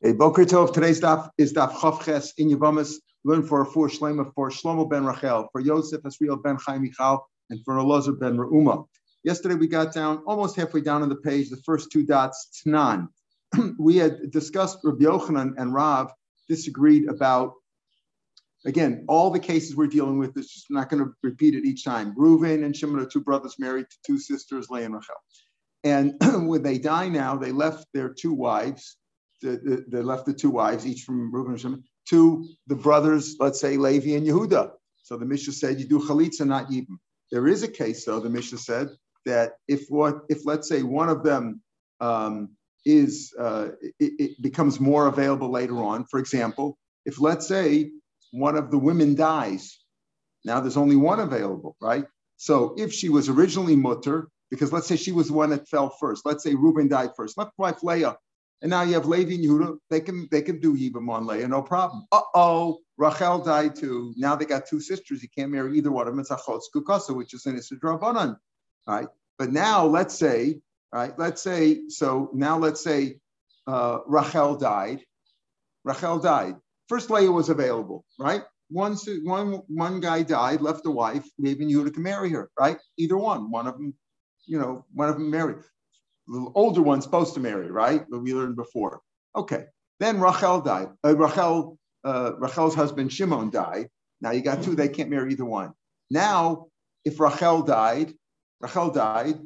Hey, Boker Tov, today's daf is daf Chavches in Yavamas. Learn for for Shlema, for Shlomo ben Rachel, for Yosef Esriel ben Chaim Michal, and for Elazar ben Reuma. Yesterday we got down almost halfway down on the page, the first two dots, Tnan. we had discussed Rabbi Yochanan and Rav disagreed about, again, all the cases we're dealing with, It's just not going to repeat it each time. Reuven and Shimon are two brothers married to two sisters, Leah and Rachel. And when they die now, they left their two wives, the, the, they left the two wives, each from Reuben and Shimon, to the brothers, let's say Levi and Yehuda. So the Mishnah said you do chalitza, not yibum. There is a case, though, the Mishnah said that if what if let's say one of them um, is uh, it, it, becomes more available later on. For example, if let's say one of the women dies, now there's only one available, right? So if she was originally mutter, because let's say she was the one that fell first. Let's say Reuben died first. Left wife Leah, and now you have Levi and Yehuda. They can they can do Yibam on Leah, no problem. Uh oh, Rachel died too. Now they got two sisters. You can't marry either one of them. It's Achotz Kukasa, which is an Isidrabanan. Right? But now let's say, right, let's say, so now let's say uh, Rachel died. Rachel died. First Leah was available, right? One, one, one guy died, left a wife, Levi and Yehuda can marry her, right? Either one. One of them, you know, one of them married. The older one's supposed to marry, right? We learned before. Okay. Then Rachel died. Uh, Rachel, uh, Rachel's husband Shimon died. Now you got two, they can't marry either one. Now, if Rachel died, Rachel died,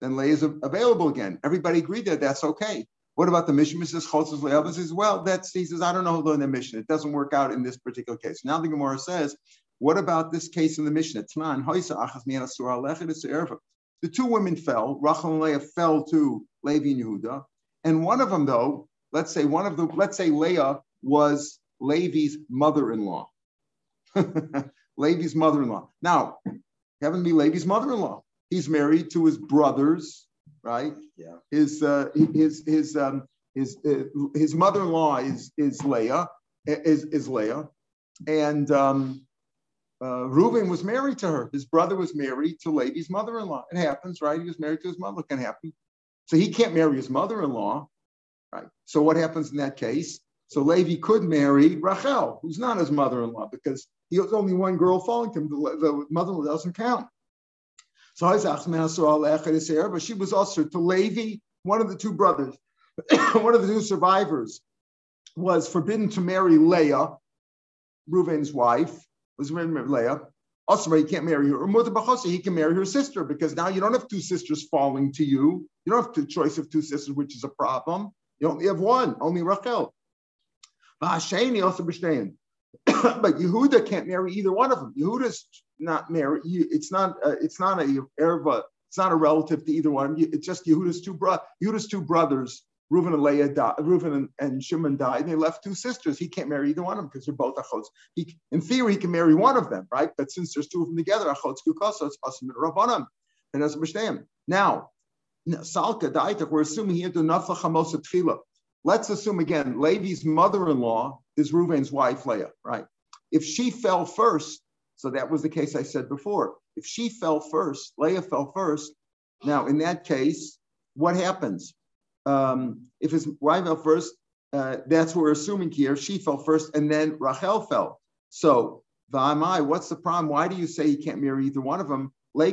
then Leah is available again. Everybody agreed that that's okay. What about the Mishnah? Mrs. Chotzes Leah says, well, that's, he says, I don't know who learned the Mishnah. It doesn't work out in this particular case. Now the Gemara says, what about this case in the Mishnah? The two women fell. Rachel and Leah fell to Levi and Yehuda. And one of them, though, let's say one of the, let's say Leah was Levi's mother-in-law. Levi's mother-in-law. Now, heaven be Levi's mother-in-law. He's married to his brothers, right? Yeah. His uh, his his um, his uh, his mother-in-law is is Leah is is Leah, and um, uh, Reuben was married to her. His brother was married to Levi's mother-in-law. It happens, right? He was married to his mother. It can happen. So he can't marry his mother-in-law, right? So what happens in that case? So Levi could marry Rachel, who's not his mother-in-law, because he has only one girl falling to him. The, the mother-in-law doesn't count. So but she was also to Levi, one of the two brothers, one of the two survivors, was forbidden to marry Leah, Reuven's wife, was Leah. Also, he can't marry her. Or he can marry her sister because now you don't have two sisters falling to you. You don't have the choice of two sisters, which is a problem. You only have one, only Rachel. also but Yehuda can't marry either one of them. Yehuda's not married. It's not. Uh, it's not a erva. It's not a relative to either one. It's just Yehuda's two bro- Yehuda's two brothers. Reuven and Leah died. Reuven and, and Shimon died. And they left two sisters. He can't marry either one of them because they're both achotz. He, in theory, he can marry one of them, right? But since there's two of them together, achotz kukoso, it's asim rabbanim. And that's understand. Now, salka daitek. We're assuming here to nafla chamosa tefillah. Let's assume again, Levi's mother-in-law is Reuven's wife, Leah, right? If she fell first, so that was the case I said before. If she fell first, Leah fell first. Now, in that case, what happens? Um, if his wife fell first, uh, that's what we're assuming here. She fell first, and then Rachel fell. So, V'amai, what's the problem? Why do you say you can't marry either one of them? So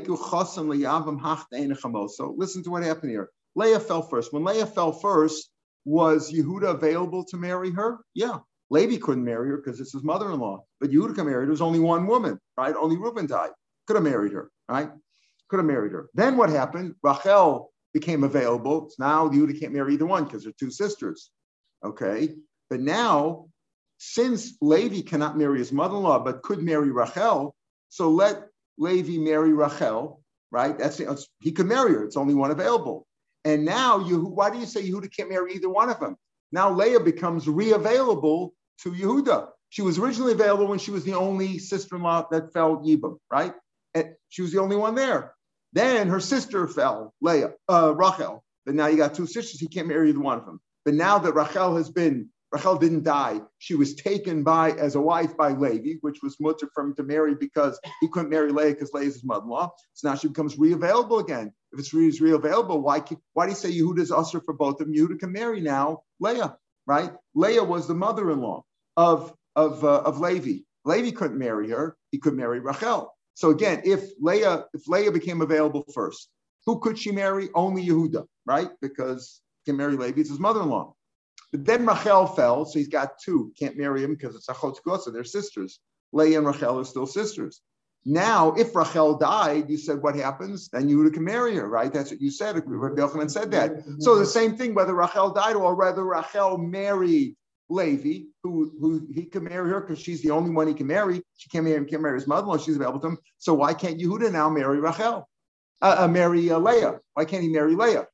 listen to what happened here. Leah fell first. When Leah fell first, was Yehuda available to marry her? Yeah. Levi couldn't marry her because it's his mother-in-law, but Yehuda could marry her. There was only one woman, right? Only Reuben died. Could have married her, right? Could have married her. Then what happened? Rachel became available. Now Yehuda can't marry either one because they're two sisters. Okay. But now, since Levi cannot marry his mother-in-law, but could marry Rachel, so let Levi marry Rachel, right? That's he could marry her. It's only one available. And now, you, why do you say Yehuda can't marry either one of them? Now Leah becomes re-available to Yehuda. She was originally available when she was the only sister-in-law that fell Yibam, right? And she was the only one there. Then her sister fell, Leah, uh, Rachel. But now you got two sisters, he can't marry either one of them. But now that Rachel has been Rachel didn't die. She was taken by as a wife by Levi, which was mutter for him to marry because he couldn't marry Leah because Leah is his mother-in-law. So now she becomes re-available again. If it's re- re-available, why why do you say Yehuda is usher for both of them? Yehuda can marry now Leah. right? Leah was the mother-in-law of, of, uh, of Levi. Levi couldn't marry her. He could marry Rachel. So again, if Leah, if Leah became available first, who could she marry? Only Yehuda, right? Because he can marry Levi, it's his mother-in-law. But then Rachel fell, so he's got two. Can't marry him because it's Achot Gosa, they're sisters. Leah and Rachel are still sisters. Now, if Rachel died, you said what happens? Then Yehuda can marry her, right? That's what you said. Rabbi Yochanan said that. So the same thing, whether Rachel died or whether Rachel married Levi, who, who he can marry her because she's the only one he can marry. She can't marry can't marry his mother-in-law. She's available to him. So why can't Yehuda now marry Rachel? Uh, uh, marry uh, Leah? Why can't he marry Leah?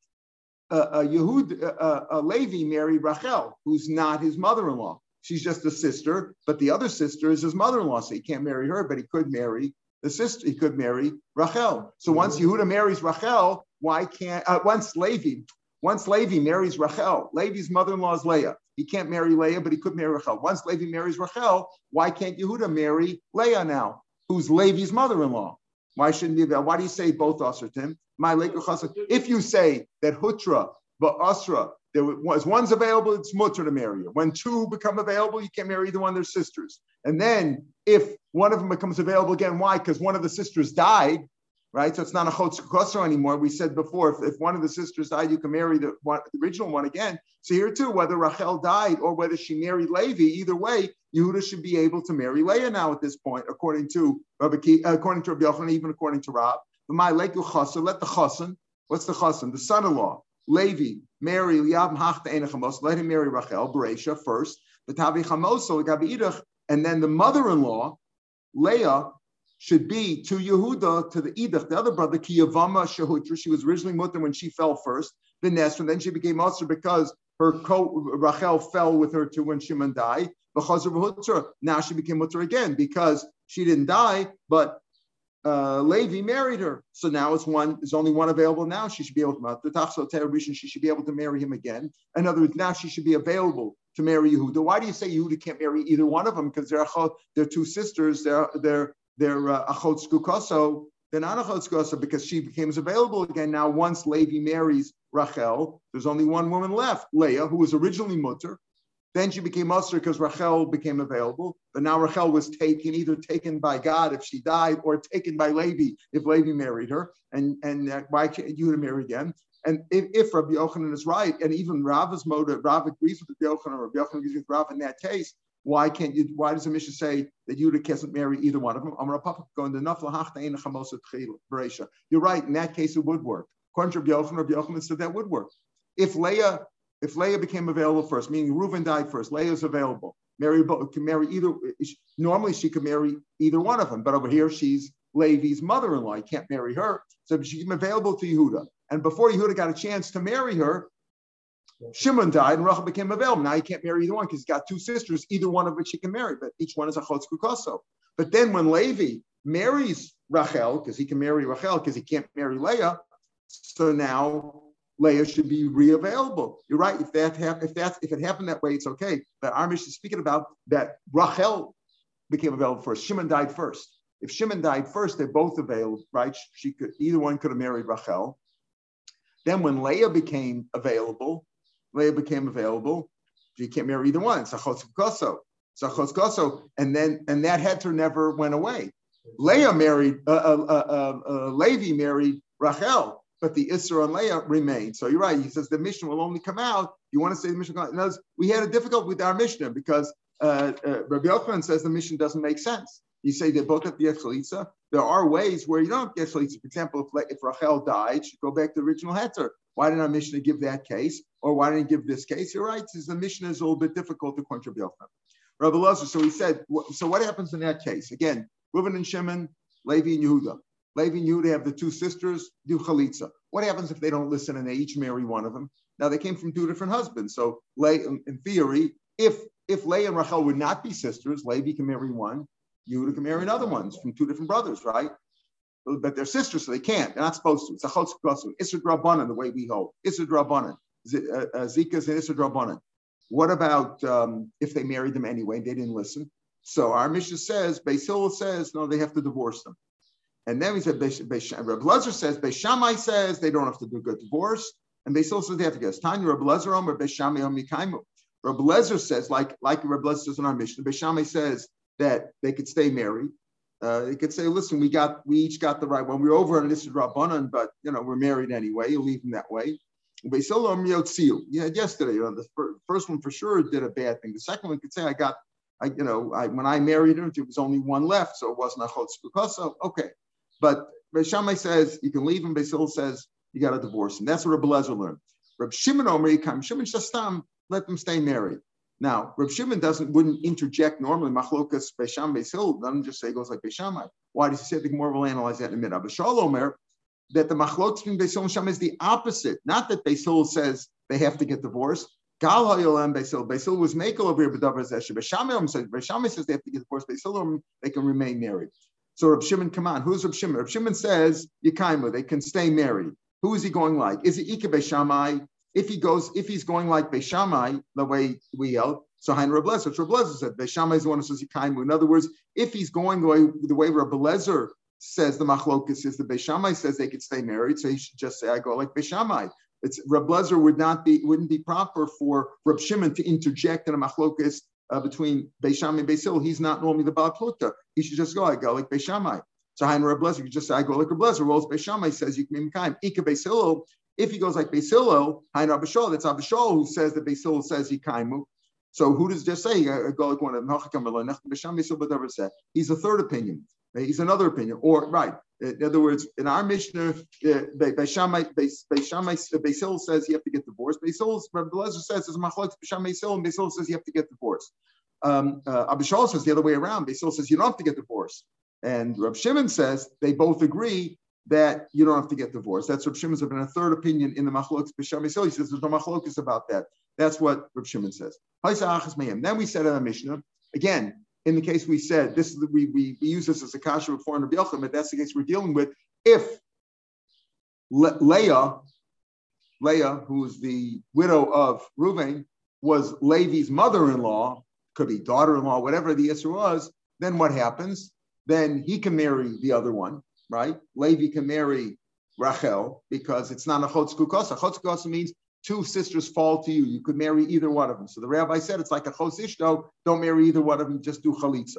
Uh, uh, Yehud, uh, uh, Levi married Rachel, who's not his mother-in-law. She's just a sister, but the other sister is his mother-in-law, so he can't marry her, but he could marry the sister, he could marry Rachel. So once Yehuda marries Rachel, why can't, once Levi, once Levi marries Rachel, Levi's mother-in-law is Leah. He can't marry Leah, but he could marry Rachel. Once Levi marries Rachel, why can't Yehuda marry Leah now, who's Levi's mother-in-law? Why shouldn't he? Why do you say both Asratim? My If you say that Hutra, but Asra, there was one's available, it's mutter to marry her. When two become available, you can't marry either one, they're sisters. And then if one of them becomes available again, why? Because one of the sisters died, right? So it's not a chotz anymore. We said before, if, if one of the sisters died, you can marry the, one, the original one again. So here too, whether Rachel died or whether she married Levi, either way, Yehuda should be able to marry Leah now at this point, according to Rabbi, according to Rabbi Yochanan, even according to Rab. My let the chassan. What's the chassan? The son-in-law, Levi, marry Liab Hachta Enechamos. Let him marry Rachel, Beresha first. The Tavi Chamoso, and then the mother-in-law, Leah, should be to Yehuda, to the Edach, the other brother, Kiyavama Shahutra. She was originally mutter when she fell first, the Nesra, then she became Master because her co Rachel fell with her too when Shimon died. Now she became mutter again because she didn't die, but uh, Levi married her. So now it's one, there's only one available now. She should be able to, the she should be able to marry him again. In other words, now she should be available to marry Yehuda. Why do you say Yehuda can't marry either one of them? Because they're they're two sisters. They're they're they're uh, skukoso. They're not achot skukoso because she becomes available again. Now, once Levi marries Rachel, there's only one woman left, Leah, who was originally mutter. Then she became mutter because Rachel became available. But now Rachel was taken, either taken by God if she died, or taken by Levi if Levi married her. And and uh, why can't you marry again? And if, if Rabbi Yochanan is right, and even Rava's motive, Rav agrees with Rabbi Yochanan, Rabbi Yochanan agrees with Rav in that case, why can't you, why does the Mishnah say that Yudah can't marry either one of them? You're right, in that case it would work. According to Rabbi Yochanan, Rabbi Yochanan said that would work. If Leah, if Leah became available first, meaning Reuven died first, Leah is available. Mary can marry either. Normally, she could marry either one of them, but over here she's Levi's mother-in-law. You can't marry her, so she became available to Yehuda. And before Yehuda got a chance to marry her, Shimon died and Rachel became available. Now he can't marry either one because he's got two sisters, either one of which he can marry, but each one is a chotz kukoso. But then when Levi marries Rachel, because he can marry Rachel because he can't marry Leah, so now Leah should be reavailable. You're right. If that hap- if that if it happened that way, it's okay. But our Mishnah is speaking about that Rachel became available first. Shimon died first. If Shimon died first, they're both available, right? She could either one could have married Rachel. Then when Leah became available, Leah became available. She can't marry either one. Sachos Koso. Sachos Koso. And then and that heter never went away. Leah married, uh, uh, uh, uh, Levi married Rachel, but the Isra on Leah remained. So you're right. He says the Mishnah will only come out. You want to say the Mishnah? Knows, we had a difficulty with our Mishnah because uh, uh, Rabbi Yochanan says the Mishnah doesn't make sense. You say they both have the Echalitza. There are ways where you don't get Echalitza. For example, if, if Rachel died, she'd go back to the original heter. Why didn't our Mishnah give that case? Or why didn't he give this case? You're right, because the Mishnah is a little bit difficult to quench Rabbi Rabbi Lazar, so he said, so what happens in that case? Again, Reuben and Shimon, Levi and Yehuda. Levi and Yehuda have the two sisters, do chalitza. What happens if they don't listen and they each marry one of them? Now they came from two different husbands. So in theory, if if Leah and Rachel would not be sisters, Levi can marry one, Yehuda can marry another one from two different brothers, right? But they're sisters, so they can't. They're not supposed to. It's a chotz Isra drabanan, the way we hold. Isra drabanan. Uh, uh, Zika's and Isra drabanan. What about um, if they married them anyway? They didn't listen. So our Mishnah says, Basil says, no, they have to divorce them. And then we said, Reb Lezer says, Beishamai says they don't have to do a good divorce. And Basil says they have to get Tanya Reb Lezer Omer Omikaimu. Rabbi Lezer says, like like Rabbi Lezer says in our Mishnah, Beishamai says that they could stay married. Uh, could say, listen, we got we each got the right one. We are over on this is Rabbanan, but you know we're married anyway. You leave them that way. You had yesterday, you know, the first one for sure did a bad thing. The second one could say, I got, I, you know, I, when I married her, there was only one left, so it wasn't a chotz so okay. But Beishamai says you can leave him. Basil says you got to divorce him. That's what Rabbi Lezer learned. Rabbi Shimon Omer Shimon Shastam let them stay married. Now, Rabbi Shimon doesn't wouldn't interject normally machlokas Beisham Beisil. Doesn't just say goes like Beishamai. Why does he say? The Gemara will analyze that in a minute. But Omer that the machlot between Beisil and Sham is the opposite. Not that Beisil says they have to get divorced. Gal Hayolam Beisil. Beisil was makel over here, but Beishamai says Beishamai says they have to get divorced. Beisil they can remain married. So Rab Shimon, come on, who's Rab Shimon? Rab Shimon says Yekaimu, they can stay married. Who is he going like? Is it Ika Beishamai? If he goes, if he's going like Beishamai, the way we yell, so Hein Reb Lezer, Reb Lezer said, Beishamai is the one who says Yekaimu. In other words, if he's going the way the way says the machlokus is the Beishamai says they could stay married, so he should just say I go like Beishamai. It's Reb Lezer would not be wouldn't be proper for Reb Shimon to interject in a machlokus uh, between Beishamai and Beisil. He's not normally the Baal He should just go I go like Beishamai. So Hein Reb Lezer, you just say I go like Reb Lezer. Well, Beishamai says you can be Mekayim. Ika Beisilo. If he goes like Abishol, that's Abishol who says that Beisil says Yikaimu. So who does just say go like one of He's a third opinion. He's another opinion. Or right. In other words, in our Mishnah, uh, Beisil says you have to get divorced. Beisil, Rabbi Lezer says, is Machlok Beisil, and Beisil says you have to get divorced. Um, uh, Abishal says the other way around. Beisil says you don't have to get divorced. And Rab Shimon says they both agree that you don't have to get divorced. That's Rab Shimon's been a third opinion in the Machlokes B'Sham He says there's no Machlokes about that. That's what Rab Shimon says. Then we said in the Mishnah, again, in the case we said, this we, we, we use this as a kasha before in Yochim, but that's the case we're dealing with. If Le- Leah, Leah, who's the widow of Reuven, was Levi's mother-in-law, could be daughter-in-law, whatever the answer was, then what happens? Then he can marry the other one, right? Levi can marry Rachel because it's not a chotz kukasa. Chotz kukasa means two sisters fall to you. You could marry either one of them. So the rabbi said it's like a chos ishto. Don't marry either one of them. Just do chalitza.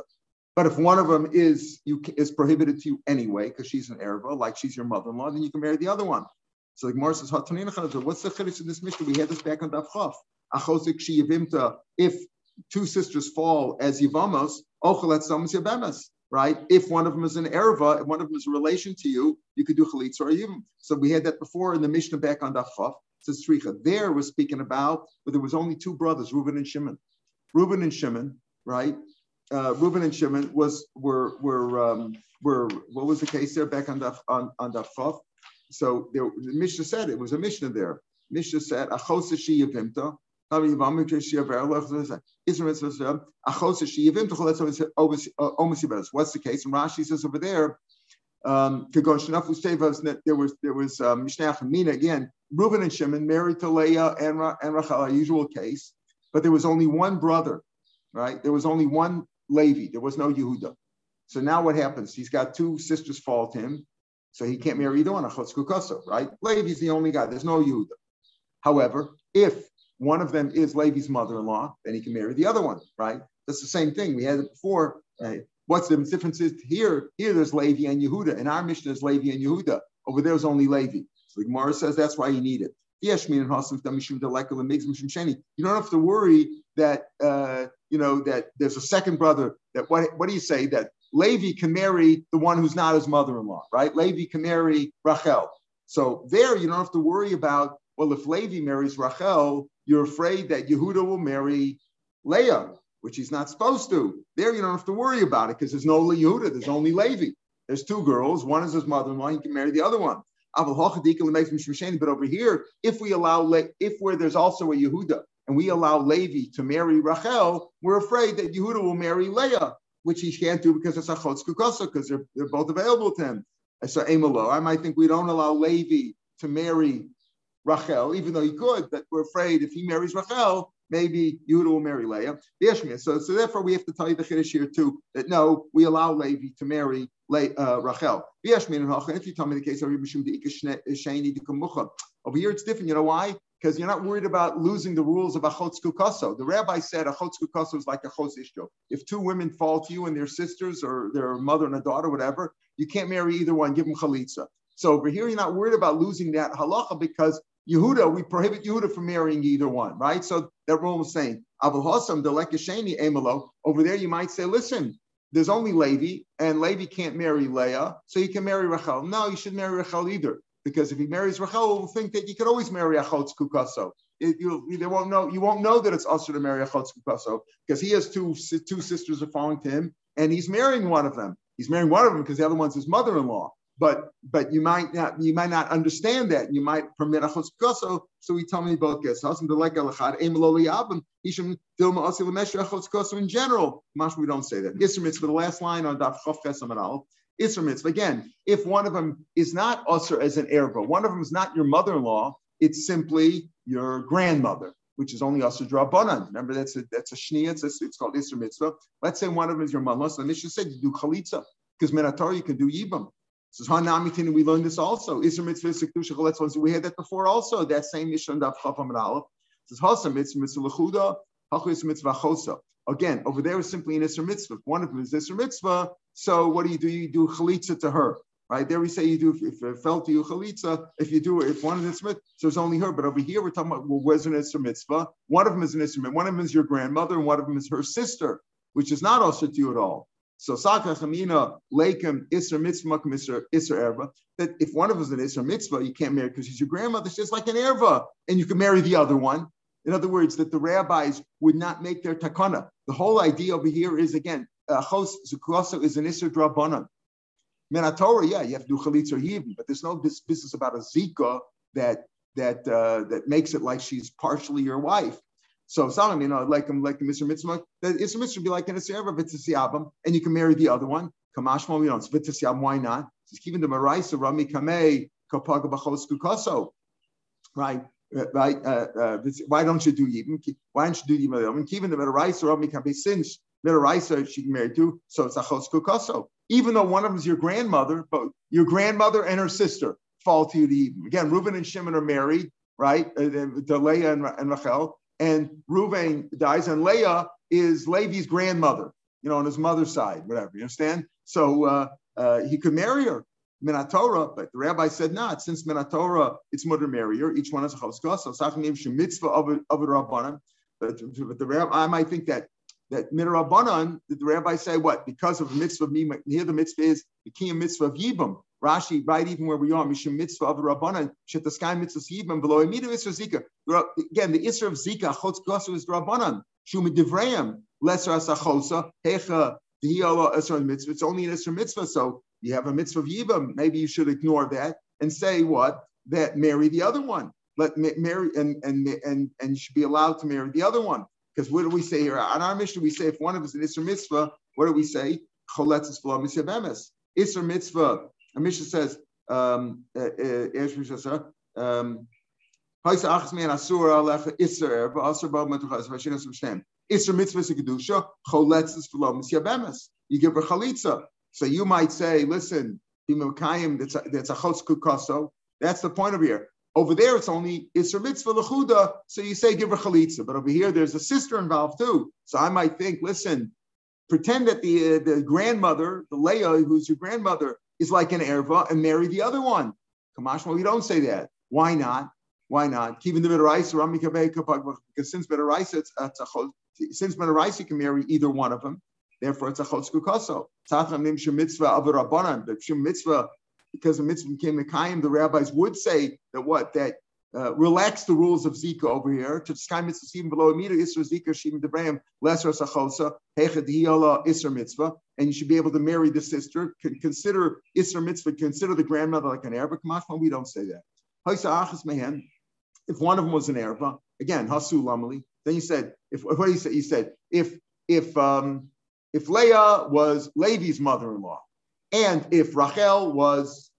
But if one of them is you is prohibited to you anyway because she's an erva, like she's your mother-in-law, then you can marry the other one. So the Gemara says, "What's the chiddush in this Mishnah? We had this back on Daf Chav. Achozik shiyavimta. If two sisters fall as yivamos, ochelet somas yabemes. Right? If one of them is an erva, if one of them is a relation to you, you could do chalitza or. So we had that before in the Mishnah back on Daf Chav says Sricha. There we're speaking about but there was only two brothers, Reuben and Shimon. Reuben and Shimon, right? Uh, Reuben and Shimon was were were um, were what was the case there back on the on on Chav? So there, the Mishnah said it was a Mishnah there. Mishnah said Achos Yavimta. What's the case? And Rashi says over there, um, there was there was um, Mishnah Mina again. Reuben and Shimon married to Leah and, and Rachel, a usual case, but there was only one brother, right? There was only one Levi. There was no Yehuda. So now what happens? He's got two sisters fall to him, so he can't marry either one. Right? Levi's the only guy. There's no Yehuda. However, if one of them is Levi's mother-in-law, then he can marry the other one. Right? That's the same thing. We had it before. Right? What's the difference is here? Here there's Levi and Yehuda. In our Mishnah, there's Levi and Yehuda. Over there is only Levi. So the Gemara says that's why you need it. You don't have to worry that uh, you know that there's a second brother. That what what do you say that Levi can marry the one who's not his mother-in-law, right? Levi can marry Rachel. So there you don't have to worry about. Well, if Levi marries Rachel, you're afraid that Yehuda will marry Leah, which he's not supposed to. There you don't have to worry about it because there's no Yehuda. There's only Levi. There's two girls. One is his mother-in-law. He can marry the other one. But over here, if we allow, if where there's also a Yehuda and we allow Levi to marry Rachel, we're afraid that Yehuda will marry Leah, which he can't do because it's a chotz kukasa, because they're, they're both available to him. So Amalo, I might think we don't allow Levi to marry Rachel, even though he could, but we're afraid if he marries Rachel, maybe Yehuda will marry Leah. So, so therefore, we have to tell you the chiddush here too that no, we allow Levi to marry Le, uh, Rachel. If you tell me the case of Over here, it's different. You know why? because you're not worried about losing the rules of achotz kukaso. The rabbi said achotz kukaso is like a chos ishto. If two women fall to you and they're sisters or their mother and a daughter, whatever, you can't marry either one. Give them chalitza. So over here, you're not worried about losing that halacha because Yehuda, we prohibit Yehuda from marrying either one, right? So that rule was saying, Abu Hassam, emelo. Over there, you might say, listen, there's only Levi, and Levi can't marry Leah, so he can marry Rachel. No, you should marry Rachel either, because if he marries Rachel, we'll think that you could always marry Achotz Kukaso. It, you, they won't know. You won't know that it's usher to marry Achotz Kukaso because he has two two sisters are falling to him, and he's marrying one of them. He's marrying one of them because the other one's his mother-in-law but but you might not you might not understand that. You might permit a choskoso. So we tell me lemesha choskoso in general. Mash we don't say that. Isra mitzvah. The last line on daf chof chesam al. Isra mitzvah. Again, if one of them is not usher as an erba, one of them is not your mother-in-law. It's simply your grandmother which is only Asr Drabanan. Remember, that's a that's a shnia, it's, it's called Isra Mitzvah. Let's say one of them is your mother-in-law. So the Mishnah said you do chalitza, because Minator you can do Yibam. So Hanamitin, we learned this also. Isra mitzvah sekdusha choletz We had that before also. That same Mishnah daf chafam and aleph. Says mitzvah mitzvah lechuda mitzvah. Again, over there is simply an Isra mitzvah. One of them is Isra mitzvah. So what do you do? You do chalitza to her. Right there, we say you do if, it fell to you chalitza. If you do if one of the mitzvah, so it's only her. But over here, we're talking about well, where's an Isra mitzvah? One of them is an Isra One of them is your grandmother, and one of them is her sister, which is not also to you at all. So Saka Chamina Lakem Isra Mitzvah Isra Erva. That if one of us is an Isra Mitzvah, you can't marry because she's your grandmother. She's like an Erva, and you can marry the other one. In other words, that the rabbis would not make their takana. The whole idea over here is again, Chos Zukrasa is an Isra Drabanan. Minatora, yeah, you have to do Chalitz or but there's no business about a Zika that that uh, that makes it like she's partially your wife. So some, you know, like like the Mr. Mitzvah, the Isra Mitzvah would be like in a Serva Vitzisiabam, and you can marry the other one. Kamashma, we don't. Vitzisiabam, why not? It's even the Maraisa, Rami Kamei, Kapaga Bachos Kukaso. Right? Uh, right? Uh, uh, why don't you do even? Why don't you do even? Even the Maraisa, Rami Kamei, since Miraisa she can marry too, so it's Achos Kukaso. Even though one of them is your grandmother, but your grandmother and her sister fall to you to even. Again, Reuben and Shimon are married, right? Uh, the Leah and, and Rachel and Ruvain dies, and Leah is Levi's grandmother, you know, on his mother's side, whatever. You understand? So uh, uh, he could marry her, Minatora, but the rabbi said not. Since Minatora, it's mother her. Each one has a chaskah. So Sachim mitzvah of a rabbanan. But, the rabbi, I might think that that midrabanan, the rabbi say what? Because of the mitzvah of here the mitzvah is the king of mitzvah of yibam. Rashi, right even where we are, Mishum mitzvah of Rabbanan, Shet the sky mitzvah even below immediate mitzvah Zika. Again, the Isra of Zika, Chotz Gosu is Rabbanan. Shum Divrayim, Lesser Asachosa, Hecha, Diyala Isra mitzvah. It's only an Isra mitzvah, so you have a mitzvah of. Maybe you should ignore that and say what? That marry the other one. Let marry and and and and should be allowed to marry the other one. Because what do we say here? On our Mishnah, we say if one of us is an Isra mitzvah, what do we say? Choletz is Isra mitzvah and Mishnah says, um, uh, uh, um, Isra mitzvah kedusha choletzes v'lo misyabemes. You give her chalitza. So you might say, listen, that's a, that's a kukaso. That's the point of here. Over there, it's only Isra mitzvah lechuda. So you say give her chalitza. But over here, there's a sister involved too. So I might think, listen, pretend that the uh, the grandmother, the Leah, who's your grandmother, is like an erva and marry the other one. Kamashma, we don't say that. Why not? Why not? Even the because since Bedaraisa, it's, a since Bedaraisa can marry either one of them, therefore it's a chotz kukaso. Tacham nim mitzvah avarabanan. The mitzvah, because the mitzvah became a kaim, the rabbis would say that what that uh, relax the rules of Zika over here. To sky mitzvah even below Amida Isra Zika Shim Debrahim Lesser Sachosa Hechad Hiyala Isra Mitzvah, and you should be able to marry the sister. Consider Isra Mitzvah. Consider the grandmother like an Arab. We don't say that. If one of them was an Arab, again Hasu Lamali. Then you said if what he said he said if if um, if Leah was Levi's mother-in-law, and if Rachel was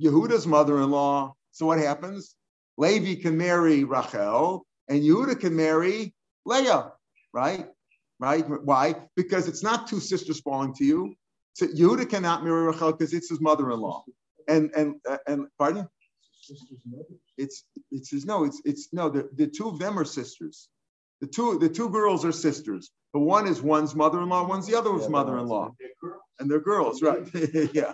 Yehuda's mother-in-law, so what happens? Levi can marry Rachel, and Yehuda can marry Leah, right? Right? Why? Because it's not two sisters falling to you. So Yehuda cannot marry Rachel because it's his mother-in-law. And and uh, and pardon? It's it's says no. It's it's no. The, the two of them are sisters. The two the two girls are sisters, but one is one's mother-in-law, one's the other one's yeah, mother-in-law, and they're girls, right? yeah,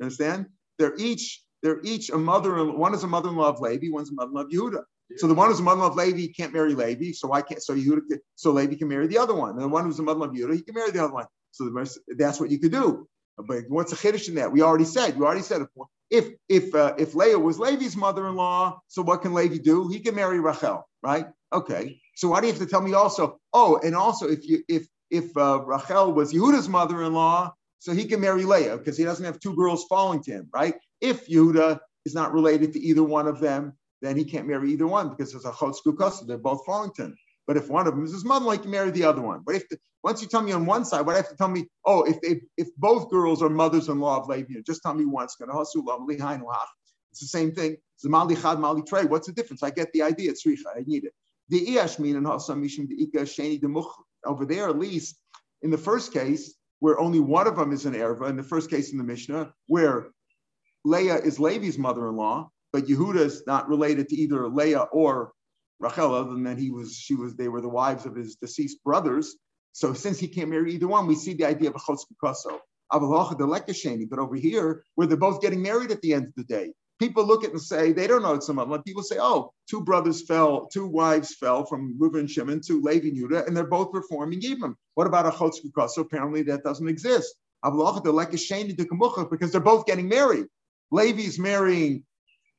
understand? They're each they're each a mother. In law, one is a mother-in-law of Levi, one's a mother-in-law of Yehuda. So the one who's a mother in law of Levi can't marry Levi, so I can't. So Yehuda, so Levi can marry the other one, and the one who's a mother in law of Yehuda, he can marry the other one. So that's what you could do. But what's the chiddush in that? We already said. We already said if if uh, if Leah was Levi's mother-in-law, so what can Levi do? He can marry Rachel, right? Okay. So why do you have to tell me also? Oh, and also if you if if uh, Rachel was Yehuda's mother-in-law, so he can marry Leah because he doesn't have two girls falling to him, right? If Yehuda is not related to either one of them, then he can't marry either one because there's a chotz kukas, they're both falling. But if one of them is his mother, like to marry the other one. But if the, once you tell me on one side, what I have to tell me, oh, if if, if both girls are mothers-in-law of Levi, just tell me once. It's the same thing. What's the difference? I get the idea. It's richa. I need it. The iashmin and hasam mishim the ika sheni demuch over there at least in the first case where only one of them is an erva. In the first case in the Mishnah, where Leah is Levi's mother-in-law, but Yehuda is not related to either Leah or Rachel, other than that he was, she was, they were the wives of his deceased brothers. So since he can't marry either one, we see the idea of a kukaso. But over here, where they're both getting married at the end of the day, people look at it and say they don't know it's someone. Like people say, oh, two brothers fell, two wives fell from Reuben and Shimon to Levi and Judah, and they're both performing Yibam. What about a chotz kukaso? Apparently that doesn't exist. Because they're both getting married. Levi's marrying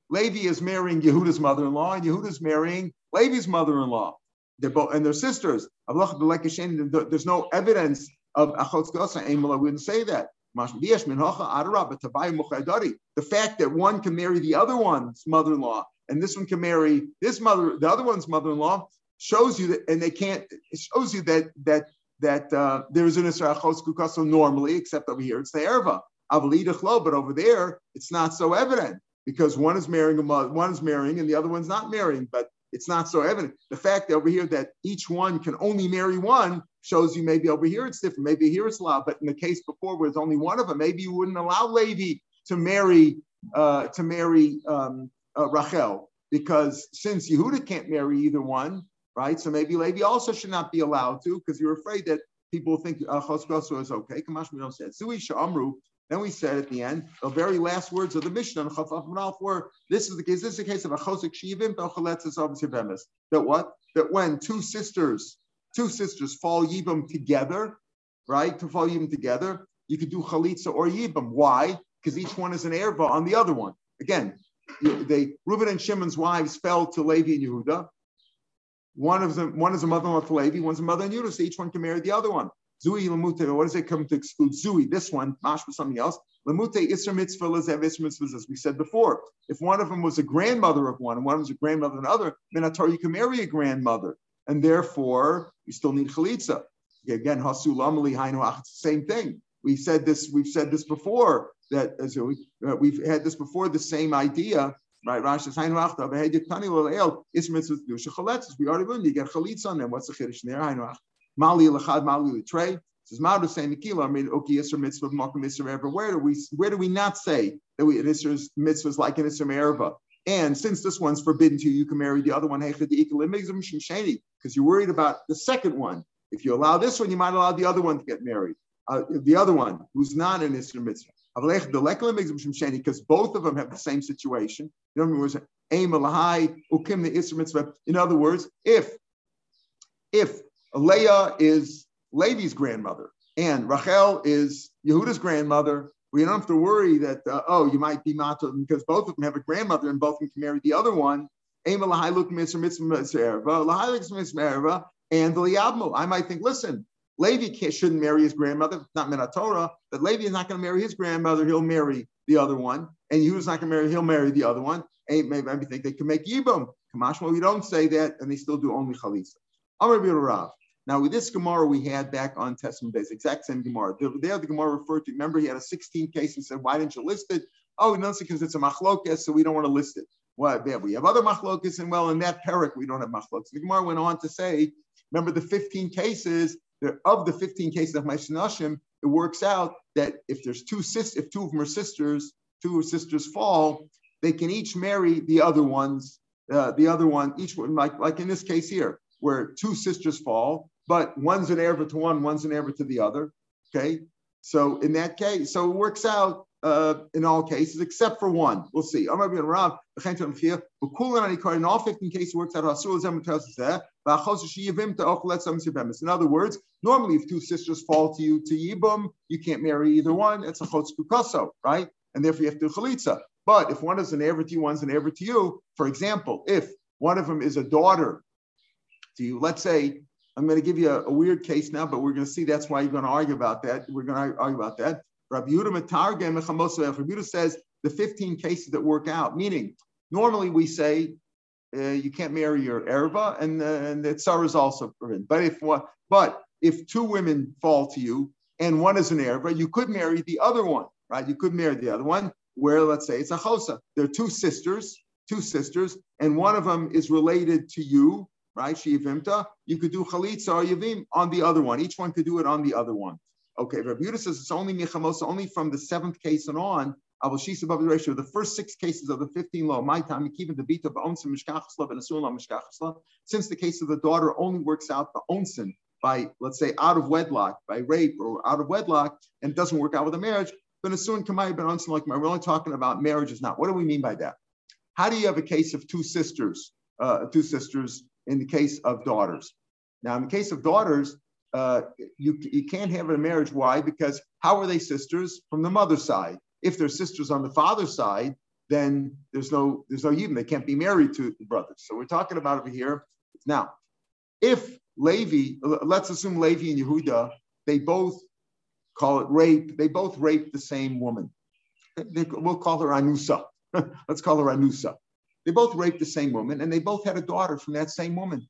Levi is marrying Yehuda's mother-in-law, and Yehuda's marrying Levi's mother-in-law. They're both and they're sisters. There's no evidence of achotz gosa. I wouldn't say that. The fact that one can marry the other one's mother-in-law and this one can marry this mother, the other one's mother-in-law, shows you that, and they can't. It shows you that that that uh, there is an Israel normally, except over here it's the erva. But over there, it's not so evident because one is marrying a mother, one is marrying, and the other one's not marrying. But it's not so evident. The fact over here that each one can only marry one shows you maybe over here it's different. Maybe here it's allowed, but in the case before where it's only one of them, maybe you wouldn't allow Levi to marry uh, to marry um, uh, Rachel because since Yehuda can't marry either one, right? So maybe Levi also should not be allowed to because you're afraid that people think uh, is okay. Kamash we don't say then we said at the end, the very last words of the Mishnah on Chafaf were, this is the case, this is the case of a chosik shivim That what? That when two sisters, two sisters fall yibam together, right? To fall yibam together, you could do chalitza or yibam. Why? Because each one is an erva on the other one. Again, they Reuben and Shimon's wives fell to Levi and Yehuda. One of them, one is a mother-in-law to Levi, one's a mother in Yehuda, so each one can marry the other one. Zui lemute. What does it come to exclude? Zui. This one, mash with something else. Lemute isra mitzvah lezev isra mitzvahs, as we said before. If one of them was a grandmother of one, and one was a grandmother of another, minatar you can marry a grandmother, and therefore you still need chalitza. Again, hasu lamali hainu Same thing. We said this. We've said this before. That as we, we've had this before. The same idea right? Rashi says, "Hainu achta behedit tani lo is mitzvah kedusha chaletzes." We already learned you get chalitza on them. What's the chiddush there? Hainu Mali lachad mali litrei. Says Madu saying Nikila, I mean, okay, Isra mitzvah, Makom Isra Erva. Where do we where do we not say that we Isra's mitzvah is like an Isra Erva? And since this one's forbidden to you, you can marry the other one, because you're worried about the second one. If you allow this one, you might allow the other one to get married. Uh, the other one, who's not an Isra mitzvah. Because both of them have the same situation. In other words, if if Leah is Levi's grandmother, and Rachel is Yehuda's grandmother. We don't have to worry that uh, oh, you might be mata because both of them have a grandmother and both of them can marry the other one. And the I might think, listen, Levi shouldn't marry his grandmother, not Minatora, but Levi is not going to marry his grandmother, he'll marry the other one. And Yehuda's not going to marry, he'll marry the other one. And maybe, maybe think they can make Yibam. Kamashma, we don't say that, and they still do only Chalisa. Rav. Now, with this Gemara we had back on Testament Days, exact same Gemara. There, the Gemara referred to, remember, he had a 16 case and said, Why didn't you list it? Oh, no, because it's a machlokas, so we don't want to list it. Well, yeah, we have other machlokas, and well, in that parak, we don't have machlokas. The Gemara went on to say, remember the 15 cases, of the 15 cases of Ma'asinashim, it works out that if there's two sis, if two of them are sisters, two sisters fall, they can each marry the other ones, uh, the other one, each one, like, like in this case here, where two sisters fall, but one's an erva to one, one's an erva to the other. Okay. So in that case, so it works out uh, in all cases except for one. We'll see. In all 15 cases, works out. In other words, normally if two sisters fall to you to Yibum, you can't marry either one. It's a chotz kukaso, right? And therefore you have to do chalitza. But if one is an ever to you, one's an ever to you, for example, if one of them is a daughter to you, let's say, I'm going to give you a, a weird case now, but we're going to see that's why you're going to argue about that. We're going to argue about that. Rabbi Yehuda says the 15 cases that work out, meaning normally we say uh, you can't marry your erva, and, uh, and the tsar is also forbidden. But if what? but if two women fall to you and one is an erva, you could marry the other one, right? You could marry the other one. Where let's say it's a chosa, they're two sisters, two sisters, and one of them is related to you, right? Shiyavimta. You could do chalitza or yavim on the other one. Each one could do it on the other one. Okay, Rabbi Yehuda says it's only michamosa, only from the seventh case and on. Avashis above the ratio. The first six cases of the 15 law, my time, keeping the beat of onsin mishkachasla and asul mishkachasla. Since the case of the daughter only works out the onsin by, let's say, out of wedlock, by rape or out of wedlock, and doesn't work out with a marriage, but asun kamay ben onsin like we're only talking about marriages now. What do we mean by that? How do you have a case of two sisters, uh, two sisters in the case of daughters? Now, in the case of daughters, uh, you, you can't have a marriage. Why? Because how are they sisters from the mother's side? If they're sisters on the father's side, then there's no there's no even they can't be married to the brothers. So we're talking about over here now. If Levi, let's assume Levi and Yehuda, they both call it rape. They both rape the same woman. We'll call her Anusa. let's call her Anusa. They both raped the same woman, and they both had a daughter from that same woman.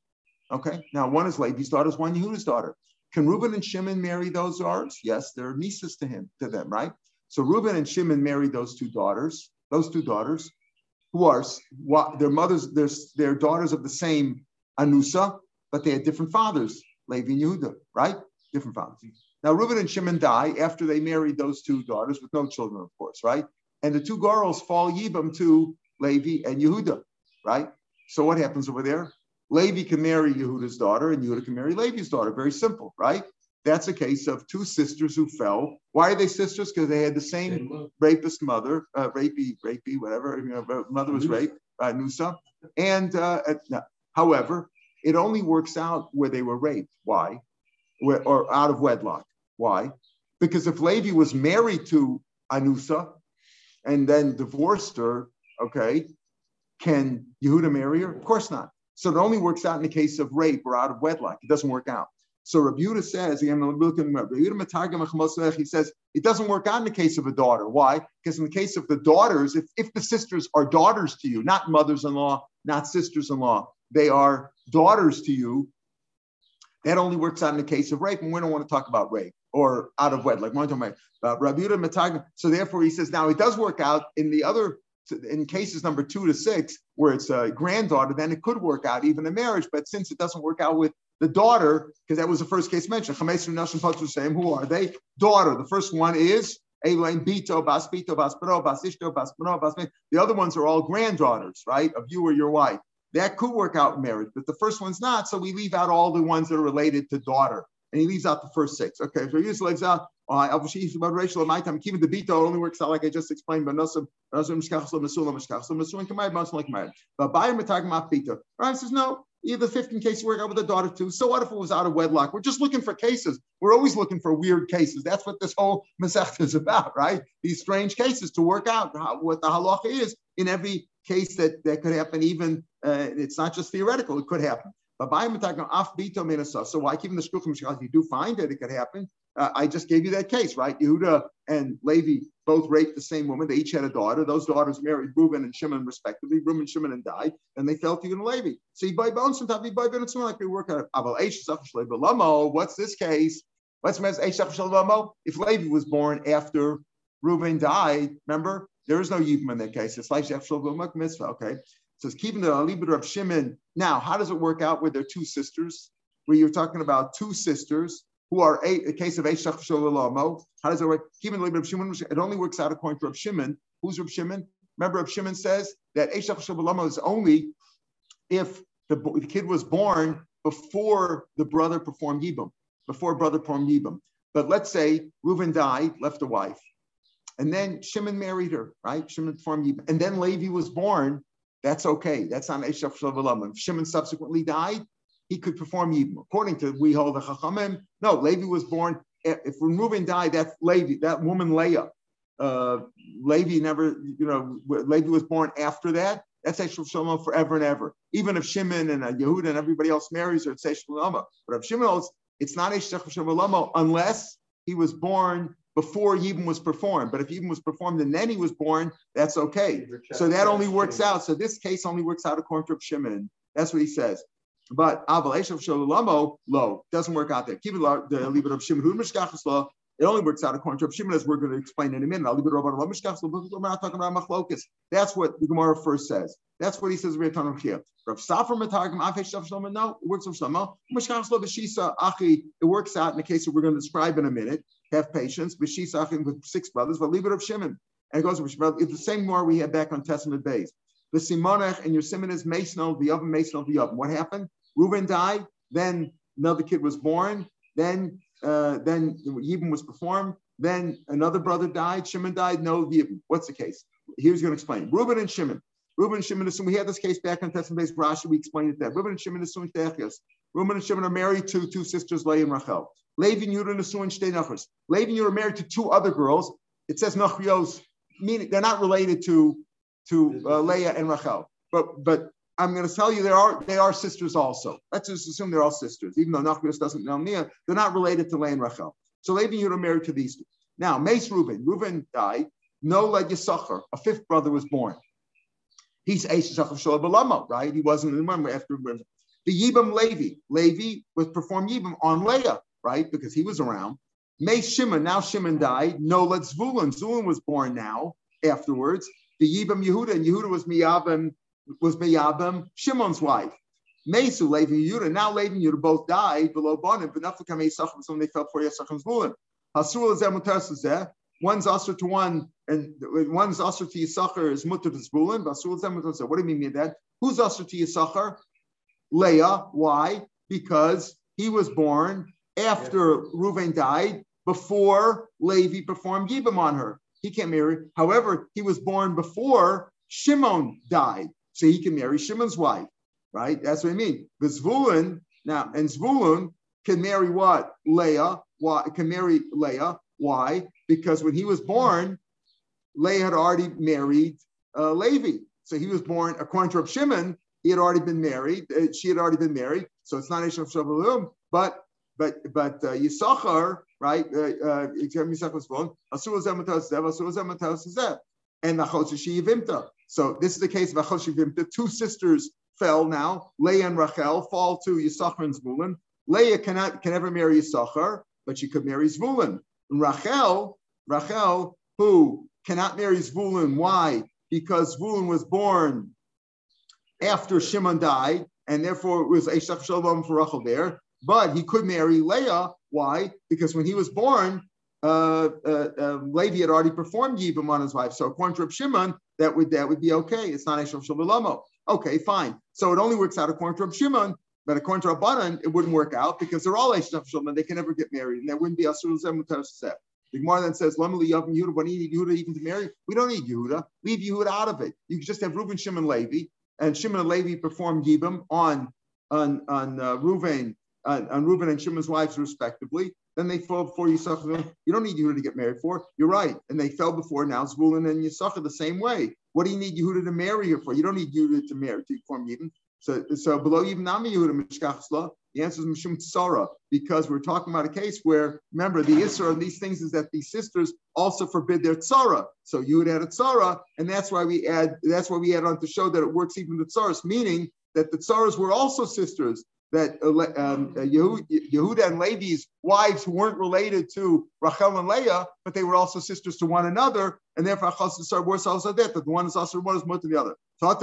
Okay. Now one is Levi's daughter, one Yehuda's daughter. Can Reuben and Shimon marry those daughters? Yes, they're nieces to him, to them, right? So Reuben and Shimon married those two daughters, those two daughters, who are their mothers, their, their daughters of the same Anusa, but they had different fathers, Levi and Yehuda, right? Different fathers. Now Reuben and Shimon die after they married those two daughters with no children, of course, right? And the two girls fall Yibam to Levi and Yehuda, right? So what happens over there? Levi can marry Yehuda's daughter and Yehuda can marry Levi's daughter. Very simple, right? That's a case of two sisters who fell. Why are they sisters? Because they had the same, rapist mother, uh, rapey, rapey, whatever. You know, mother was raped, uh, Nusa. And uh, however, it only works out where they were raped. Why? Where, or out of wedlock. Why? Because if Levi was married to Anusa and then divorced her, okay, can Yehuda marry her? Of course not. So it only works out in the case of rape or out of wedlock. It doesn't work out. So Rabbi says, he says, it doesn't work out in the case of a daughter. Why? Because in the case of the daughters, if, if the sisters are daughters to you, not mothers-in-law, not sisters-in-law, they are daughters to you, that only works out in the case of rape. And we don't want to talk about rape or out of wedlock. Yehuda So therefore he says, now it does work out in the other in cases number two to six, where it's a granddaughter, then it could work out even a marriage. But since it doesn't work out with the daughter, because that was the first case mentioned, who are they? Daughter. The first one is Elaine Bito, Bas Bito, Bas Bro, Bas Ishto, Bas Bro, Bas The other ones are all granddaughters, right, of you or your wife. That could work out in marriage, but the first one's not. So we leave out all the ones that are related to daughter. And he leaves out the first six. Okay, so he leaves out obviously about Rachel my time. Keeping the bito only works out like I just explained but nosim nosim mishkachlo mesula mishkachlo mesula kamayad nosim like mayad but by mitag mat bito Ryan says no either 15 cases work out with a daughter too. So what if it was out of wedlock? We're just looking for cases. We're always looking for weird cases. That's what this whole masech is about right? These strange cases to work out. How, what the halacha is in every case that that could happen even uh, it's not just theoretical it could happen. But by so why keeping the shkuchim you do find it it could happen uh, I just gave you that case, right? Yehuda and Levi both raped the same woman. They each had a daughter. Those daughters married Reuben and Shimon, respectively. Reuben Shimon and died, and they fell to you and Levi. So you buy bones sometimes you buy bones like we work out. What's this case? What's If Levi was born after Reuben died, remember there is no yibum in that case. It's like mitzvah. Okay, so it's keeping the alibud of Shimon. Now, how does it work out with their two sisters? Where you're talking about two sisters who are a, a case of Eshach Shololamo. How does it work? It only works out according to Reb Shimon. Who's Reb Shimon? Remember, Rav Shimon says that Eshach Shabalama is only if the, the, kid was born before the brother performed Yibam, before brother performed Yibam. But let's say Reuben died, left a wife, and then Shimon married her, right? Shimon performed Yibam, and then Levi was born. That's okay. That's on Eshach Shabalama. If Shimon subsequently died, he could perform Yibam. According to we hold the Chachamim, no, Levi was born. If Reuben died, that's Levi, that woman Leah uh, Levi never, you know, Levi was born after that. That's Eshel Shalom forever and ever. Even if Shimon and uh, Yehuda and everybody else marries her, it's Eshel Shalom. But if Shimon, it's not Eshel Shalom unless he was born before Yibam was performed. But if Yibam was performed and then he was born, that's okay. So that only works out. So this case only works out according to Shimon. That's what he says. But Aval Eshel Shalom, low doesn't work out there. Keep it the leave of Shimon. Who Mishkachas it only works out according to Rav Shimon, as we're going to explain in a minute. We're not talking about machlokas. That's what the Gemara first says. That's what he says. Rav Safar Matargim Afesh Shav Shlomo. No, it works of Shlomo. Mishkach Shlo B'Shisa Achi. It works out in the case that we're going to describe in a minute. Have patience. B'Shisa Achi with six brothers. But leave it of Shimon. And it goes. It's the same more we had back on Testament days. The Simonech and your Simon is Mason the oven, Mason the oven. What happened? Reuben died. Then another kid was born. Then uh, then Yibam was performed. Then another brother died. Shimon died. No Yibam. What's the case? Here's going to explain. Reuben and Shimon. Reuben and Shimon assume we had this case back on Testament based Rashi. We explained it there. Reuben and Shimon assume Techias. Reuben and Shimon are married to two sisters, Leah and Rachel. Levi and Yudah assume Shtei. Levi and Yudah are married to two other girls. It says Nachrios, meaning they're not related to to uh, Leah and Rachel. But but I'm going to tell you they are they are sisters also. Let's just assume they're all sisters, even though Nachmias doesn't know Nia. They're not related to Leah and Rachel. So Levi and Yehuda married to these two. Now, Mace Reuben. Reuben died. No led Yisachar. A fifth brother was born. He's Eish Balama, right? He wasn't in the one after Reuben. the Yibam Levi. Levi was performed Yibam on Leah, right? Because he was around. May Shimon, now Shimon died. No led Zvulun. Zvulun was born now afterwards. The Yibam Yehuda, and Yehuda was Miyabim was Meyabim, Shimon's wife. Mesu, Levi, Yudah. Now Levi and Yudah both died below Bonim, but Naflikam Yisachim, so they fell for Yisachim's Bulim. Hasul is Mutas there. One's usher to one, and one's usher to Yisachar is Mutar to Zvulun. Hasul is What do you mean by that? Who's usher to Yisachar? Leah. Why? Because he was born after yeah. Reuven died, before Levi performed Yibam on her. He can't marry. However, he was born before Shimon died so he can marry Shimon's wife, right? That's what I mean. The Zvulun, now, and Zvulun can marry what? Leah. Why? Can marry Leah. Why? Because when he was born, Leah had already married uh, Levi. So he was born, according to Rav Shimon, he had already been married. Uh, she had already been married. So it's not Ishav Shavulim, but but but uh, Yisachar, right? Uh, uh, Yisachar was. Asur zematos zev, asur So this is the case of Achoshivim. The two sisters fell now. Leah and Rachel fall to Yisachar and Zvulun. Leah cannot can never marry Yisachar, but she could marry Zvulun. And Rachel, Rachel, who cannot marry Zvulun. Why? Because Zvulun was born after Shimon died, and therefore it was Eshach Shalom for Rachel there. But he could marry Leah. Why? Because when he was born, uh, uh, uh, Levi had already performed Yibam on his wife. So according to Reb Shimon, that would that would be okay. It's not Eshav Shalom Okay, fine. So it only works out according to Reb Shimon, but according to Rabbanan, it wouldn't work out because they're all Eshav Shalom. They can never get married, and there wouldn't be Asur Zem The Gemara then says, Lemali Yavim Yehuda, what do need Yehuda even to marry? We don't need Yehuda. Leave Yehuda out of it. You can just have Reuben, Shimon, Levi, and Shimon and Levi perform Yibam on on on uh, Reuven, on, on Reuben and Shimon's wives respectively. Then they fell before Yisachar. You don't need Yehuda to get married for. You're right. And they fell before now Zvulun and Yisachar the same way. What do you need Yehuda to marry her for? You don't need Yehuda to marry to form Yidden. So, so below even Nami Yehuda Mishkachsla, the answer is Mishum Tsara, because we're talking about a case where, remember, the Isra of these things is that these sisters also forbid their Tsara. So you would add a Tsara, and that's why we add, that's why we add on to show that it works even the Tsaras, meaning that the Tsaras were also sisters that uh, um, uh, Yehuda and Levi's wives who weren't related to Rachel and Leah, but they were also sisters to one another, and therefore that the one is also one is more than the other. What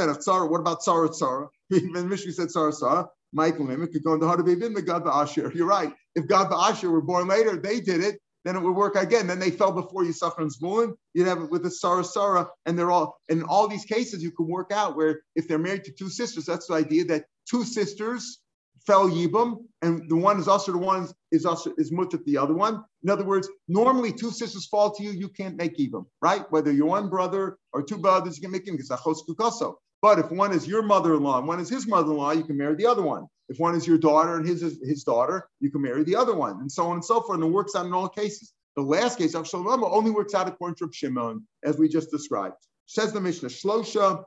about Tzara Tzara? Even Mishri said Tzara Tzara. Michael Limit could go into how to be the Gad Asher. You're right. If Gad the Asher were born later, they did it. then it would work again. Then they fell before Yisachar and Zvulun. You'd have it with the Tzara Tzara, and they're all in all these cases you can work out where if they're married to two sisters, that's the idea that two sisters fell yibum, and the one is also the one is also is mutat the other one. In other words, normally two sisters fall to you, you can't make yibum, right? Whether you're one brother or two brothers, you can make him because achos kukoso. But if one is your mother-in-law and one is his mother-in-law, you can marry the other one. If one is your daughter and his is his daughter, you can marry the other one, and so on and so forth. And it works out in all cases. The last case, Avshalom, only works out according to Shimon, as we just described. Says the Mishnah, Shlosha,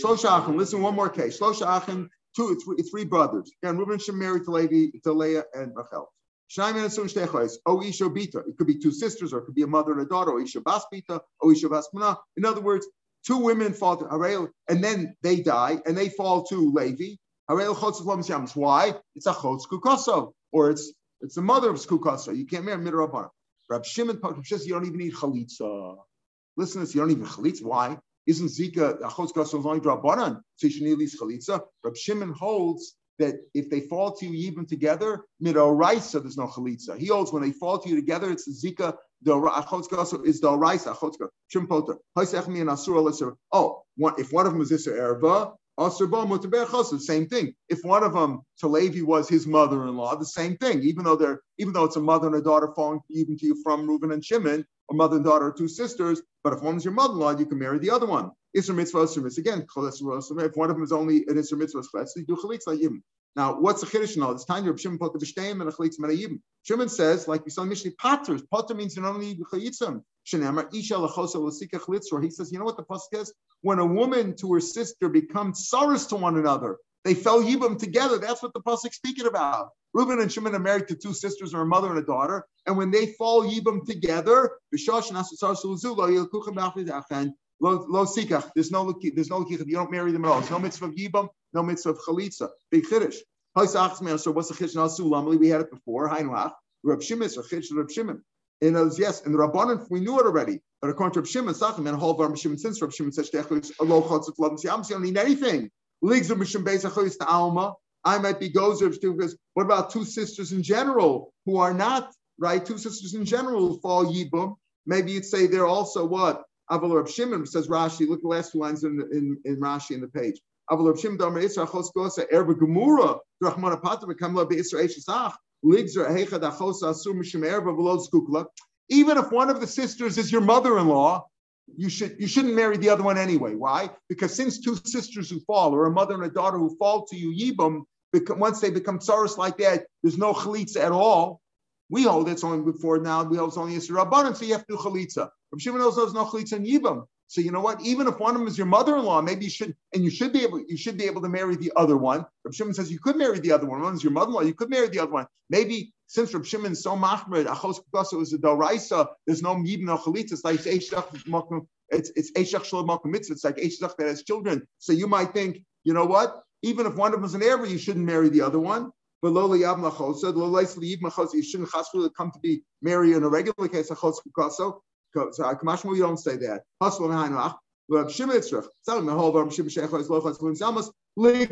Shlosha Achim. Listen, one more case. Shlosha Achim two, three, three brothers. Again, Reuben should marry to Levi, to Leah and Rachel. Oh, Isha Bita. It could be two sisters, or it could be a mother and a daughter. Oh, Isha Bas Bita. Oh, Isha Bas In other words, two women fall to Harel, and then they die, and they fall to Levi. Harel Chotz Why? It's a Chotz Kukoso, or it's it's the mother of Kukoso. You can't marry Midrabanan. Rab Shimon says you don't even need chalitza. Listen to this, you don't even chalitza. Why? Isn't Zika Achos Gasol only Drabanan? Least chalitza. Rab Shimon holds that if they fall to you even together, mid midoraisa, there's no chalitza. He holds when they fall to you together, it's zika. The achotz gasol is the oraisa achotz Shim poter. Oh, one, if one of them is this erva, same thing. If one of them, to Levi, was his mother-in-law, the same thing. Even though they're, even though it's a mother and a daughter falling even to you from Reuben and Shimon, a mother and daughter two sisters, but if one's your mother-in-law, you can marry the other one. Isra mitzvah, Isra mitzvah. Again, if one of them is only an Isra mitzvah, do chalitza yim. Now, what's the chiddush now? It's time to Shimon the b'shteim and a chalitza menayim. Shimon says, like we saw in Mishnah, paters. Pater means you don't need chalitzim. Shenemar isha lachosa l'sika chalitzor. He says, you know what the pasuk is? When a woman to her sister become sorrows to one another, they fell yibam together. That's what the pasuk speaking about. Reuben and Shimon are married to two sisters or a mother and a daughter, and when they fall yibam together, Lo, lo sikach. There's no there's no You don't marry them at all. There's no mitzvah of yibam, no mitzvah of chalitza. Big chiddush. So what's the chiddush now? Sulamli, we had it before. Hainwach. Rab Shimon a chiddush Rab Shimon. And it yes, and the Rabbanan, we knew it already. But according to Rab Shimon, Sachem, and whole Rab Shimon, since Rab Shimon says, lo chotzit love, you don't need anything. Leagues of Mishim Beis to Alma. I might be gozer because what about two sisters in general who are not, right? Two sisters in general fall yibum. Maybe you'd say they're also what? Aval Rab Shimon says Rashi. Look the last two lines in, in, in Rashi in the page. Aval Rab Shimon Damar Isra Chos Gosa Erba Gemura Drachmana Pater Bekamla Beisra Eshesach Ligzer Hechad Achos Asur Mishim Erba V'Lo Skukla. Even if one of the sisters is your mother-in-law, you should you shouldn't marry the other one anyway. Why? Because since two sisters who fall, or a mother and a daughter who fall to you, yibum, once they become tsaros like that, there's no chalitza at all. We hold it's only before now. We hold it's only a rabbanon, so you have to do chalitza. Rav Shimon knows there's no chalitza in yibam. So you know what? Even if one of them is your mother-in-law, maybe you should, and you should be able, you should be able to marry the other one. Rav Shimon says you could marry the other one. One is your mother-in-law, you could marry the other one. Maybe since Rav Shimon is so machmed, achos kukaso is a doraisa. There's no yibam no chalitza. It's like it's it's eshach shalom mitzvah. It's like eshach that has children. So you might think, you know what? Even if one of them is an heir, you shouldn't marry the other one. But Lola Yav Machosa, Lola Yiv Machosa, you shouldn't chasru come to be married in a regular case of Chos Kukaso. So uh, Kamashmo, you don't say that. Hustle and Hainach. Rab Shimon Yitzrach. Tell me, hold Rab Shimon Shechos Lochas Lim Salmas. I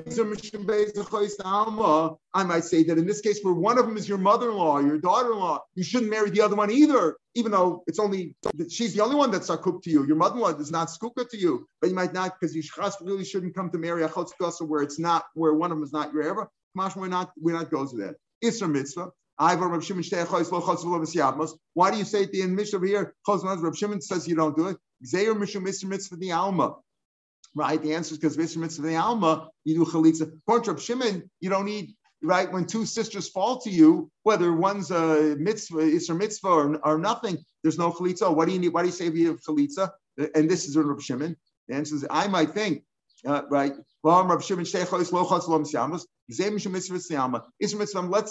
might say that in this case, where one of them is your mother-in-law, your daughter-in-law, you shouldn't marry the other one either, even though it's only she's the only one that's sakuk to you. Your mother-in-law is not skuka to you, but you might not because you really shouldn't come to marry a chotzkasa where it's not where one of them is not your ever. Mashma, we're not we're not goes to that. Isra mitzvah. Why do you say at the end Mishnah here? Rav Shimon says you don't do it. Zeir mishum isra mitzvah the alma. Right? The answer is because isra mitzvah the alma you do chalitza. According to Rav Shimon, you don't need right when two sisters fall to you, whether one's a mitzvah, isra mitzvah or, or nothing. There's no chalitza. What do you need? Why do you say you have chalitza? And this is Rav Shimon. The answer is I might think uh, right? Let's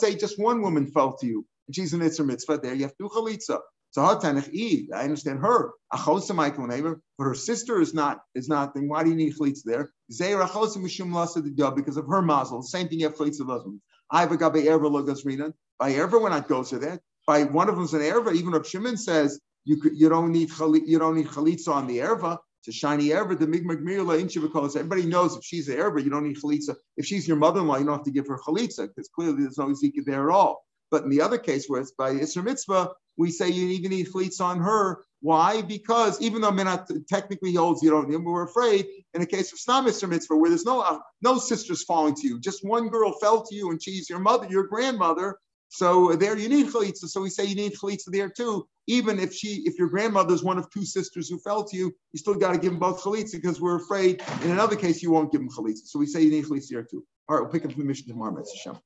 say just one woman fell to you, she's an Itzra mitzvah. There you have to chalitza. So I understand her. But her sister is not is not. Then why do you need chalitza there? Because of her mazel. Same thing you have chalitza husband. I have a gabe erva logas rinan. By erva, we're not goes to that. By one of them's an erva. Even if Shimon says you you don't need you don't need chalitza on the erva. A shiny erva. The migmag mirla. Everybody knows if she's an erva, you don't need chalitza. If she's your mother-in-law, you don't have to give her chalitza because clearly there's no zika there at all. But in the other case where it's by Isra Mitzvah, we say you even need chalitza on her. Why? Because even though Minat technically holds you don't, we're afraid in a case of Stam Isra Mitzvah where there's no uh, no sisters falling to you, just one girl fell to you and she's your mother, your grandmother. So there you need chalitza. So we say you need chalitza there too. Even if she, if your grandmother's one of two sisters who fell to you, you still got to give them both chalitza because we're afraid in another case you won't give them chalitza. So we say you need chalitza there too. All right, we'll pick up the Mishnah tomorrow, Mitzvah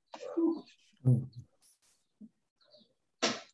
Hashem.